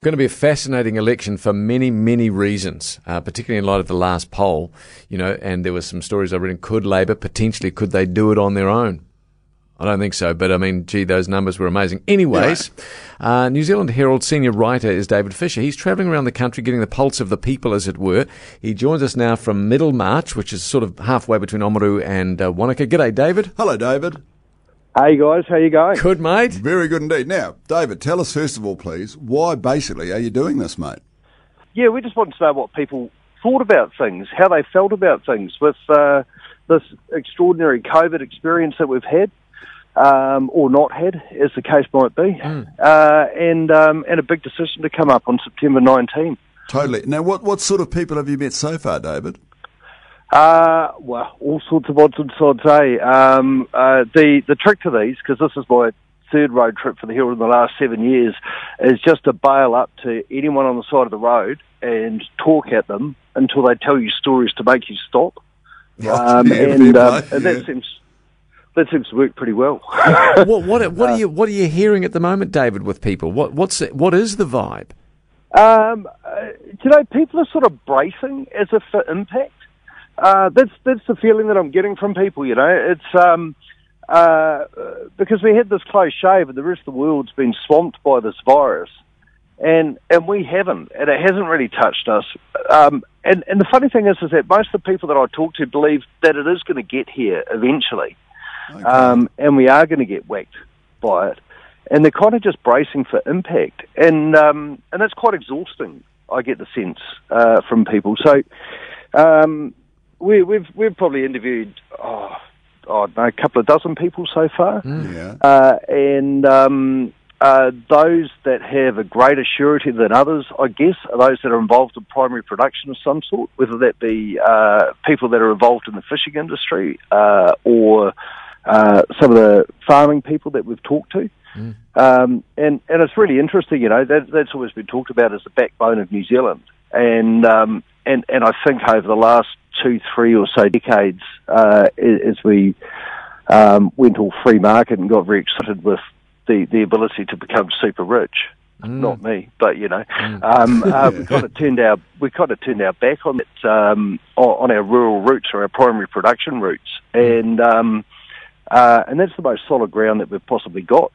Going to be a fascinating election for many, many reasons, uh, particularly in light of the last poll. You know, and there were some stories I read in could Labor potentially could they do it on their own? I don't think so, but I mean, gee, those numbers were amazing. Anyways, uh, New Zealand Herald senior writer is David Fisher. He's travelling around the country getting the pulse of the people, as it were. He joins us now from Middlemarch, which is sort of halfway between Oamaru and uh, Wanaka. G'day, David. Hello, David. Hey guys, how you going? Good, mate. Very good indeed. Now, David, tell us first of all, please, why basically are you doing this, mate? Yeah, we just wanted to know what people thought about things, how they felt about things with uh, this extraordinary COVID experience that we've had, um, or not had, as the case might be, mm. uh, and um, and a big decision to come up on September 19. Totally. Now, what what sort of people have you met so far, David? Uh, well, all sorts of odds and sods, eh? Um, uh, the, the trick to these, because this is my third road trip for the Herald in the last seven years, is just to bail up to anyone on the side of the road and talk at them until they tell you stories to make you stop. Um, yeah, and, um, and that seems that seems to work pretty well. what what what are you what are you hearing at the moment, David, with people? What what's what is the vibe? Um, uh, you know, people are sort of bracing as if for impact. Uh, that's that's the feeling that I'm getting from people. You know, it's um, uh, because we had this close shave, and the rest of the world's been swamped by this virus, and and we haven't, and it hasn't really touched us. Um, and and the funny thing is, is that most of the people that I talk to believe that it is going to get here eventually, okay. um, and we are going to get whacked by it, and they're kind of just bracing for impact, and um, and that's quite exhausting. I get the sense uh, from people. So. Um, we, we've we've probably interviewed oh, oh know, a couple of dozen people so far, mm. yeah. uh, and um, uh, those that have a greater surety than others, I guess, are those that are involved in primary production of some sort, whether that be uh, people that are involved in the fishing industry uh, or uh, some of the farming people that we've talked to. Mm. Um, and, and it's really interesting, you know, that, that's always been talked about as the backbone of New Zealand. And, um, and, and I think over the last two, three or so decades, uh, as we um, went all free market and got very excited with the, the ability to become super rich. Mm. Not me, but you know, mm. um, uh, we kind of turned our we kind of turned our back on it um, on our rural roots or our primary production roots, mm. and um, uh, and that's the most solid ground that we've possibly got.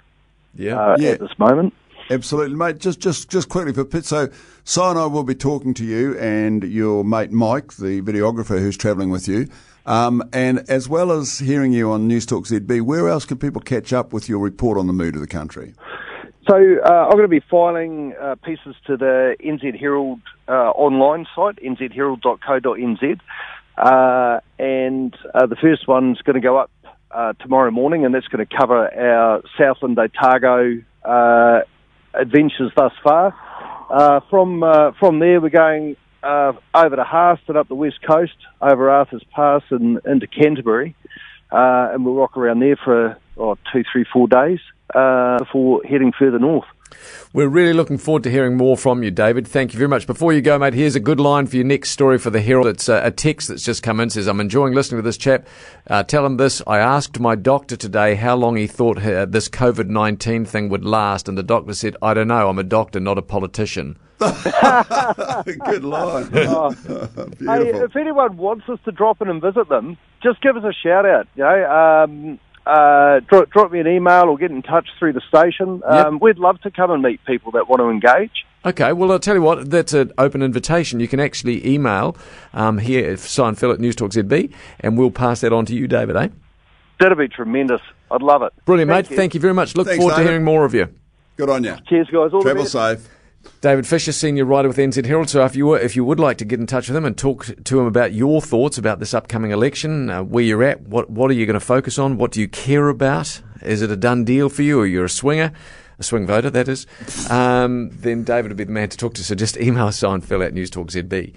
Yeah. Uh, yeah. at this moment. Absolutely, mate. Just, just, just quickly for Pitt. So, Si and I will be talking to you and your mate Mike, the videographer who's travelling with you, um, and as well as hearing you on News Talk ZB. Where else can people catch up with your report on the mood of the country? So, uh, I'm going to be filing uh, pieces to the NZ Herald uh, online site, nzherald.co.nz, uh, and uh, the first one's going to go up uh, tomorrow morning, and that's going to cover our Southland Otago adventures thus far. Uh, from uh, from there, we're going uh, over to Haast and up the west coast, over Arthur's Pass and into Canterbury, uh, and we'll rock around there for oh, two, three, four days uh, before heading further north. We're really looking forward to hearing more from you, David. Thank you very much. Before you go, mate, here's a good line for your next story for the Herald. It's a, a text that's just come in. Says, I'm enjoying listening to this chap. Uh, tell him this. I asked my doctor today how long he thought uh, this COVID 19 thing would last, and the doctor said, I don't know. I'm a doctor, not a politician. good line. Oh. hey, if anyone wants us to drop in and visit them, just give us a shout out. You know, um, uh, drop, drop, me an email or get in touch through the station. Um, yep. We'd love to come and meet people that want to engage. Okay, well, I'll tell you what, that's an open invitation. You can actually email um, here at Sign Phil at News Talk ZB, and we'll pass that on to you, David, eh? That'd be tremendous. I'd love it. Brilliant, Thank mate. You. Thank you very much. Look Thanks, forward David. to hearing more of you. Good on you. Cheers, guys. All Travel safe. David Fisher, senior writer with NZ Herald. So if you were, if you would like to get in touch with him and talk to him about your thoughts about this upcoming election, uh, where you're at, what what are you going to focus on? What do you care about? Is it a done deal for you, or you're a swinger? A swing voter, that is. Um, then David would be the man to talk to. So just email us on News Talk ZB.